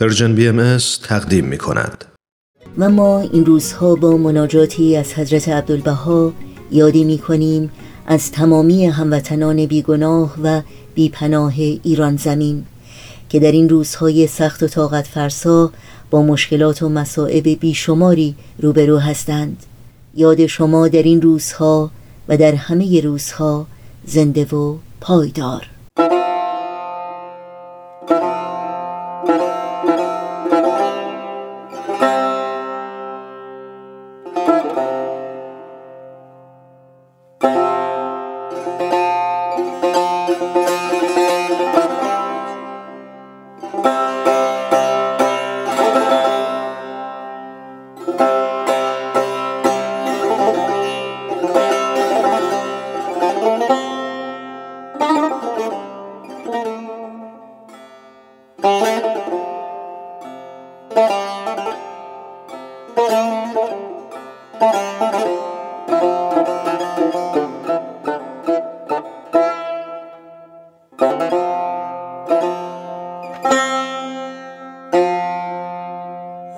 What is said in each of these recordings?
پرژن بی ام تقدیم می کند. و ما این روزها با مناجاتی از حضرت عبدالبها یادی می کنیم از تمامی هموطنان بیگناه و بیپناه ایران زمین که در این روزهای سخت و طاقت فرسا با مشکلات و مصائب بیشماری روبرو هستند یاد شما در این روزها و در همه روزها زنده و پایدار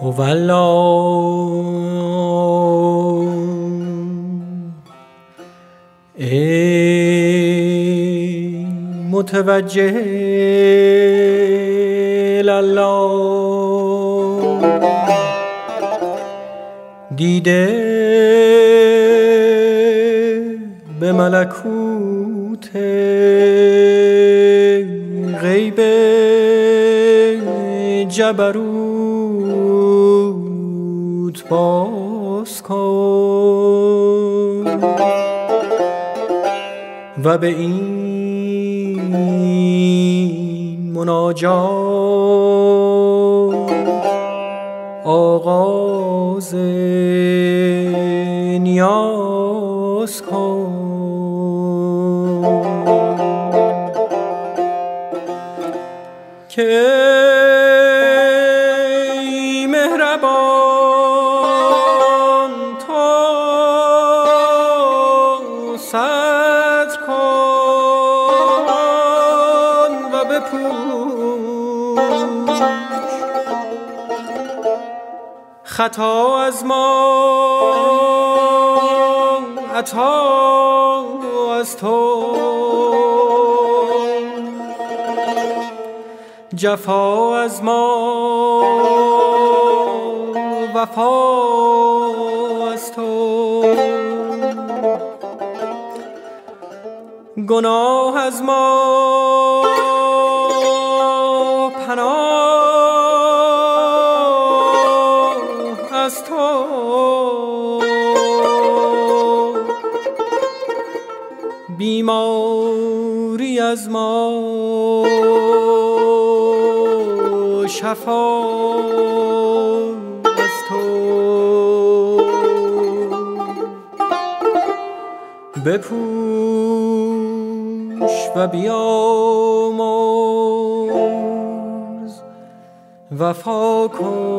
والا ای متوجه الله دیده به ملکوت غیب جبروت. باز کن. و به این مناجات آغاز نیاز کن. که خطا از ما عطا از تو. جفا از ما وفا از تو. گناه از ما. بیماری از ما. شفا از تو. بپوش و بیامرز. وفا کن.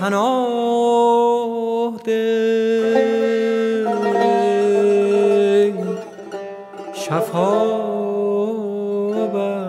پناه ده شفا بر.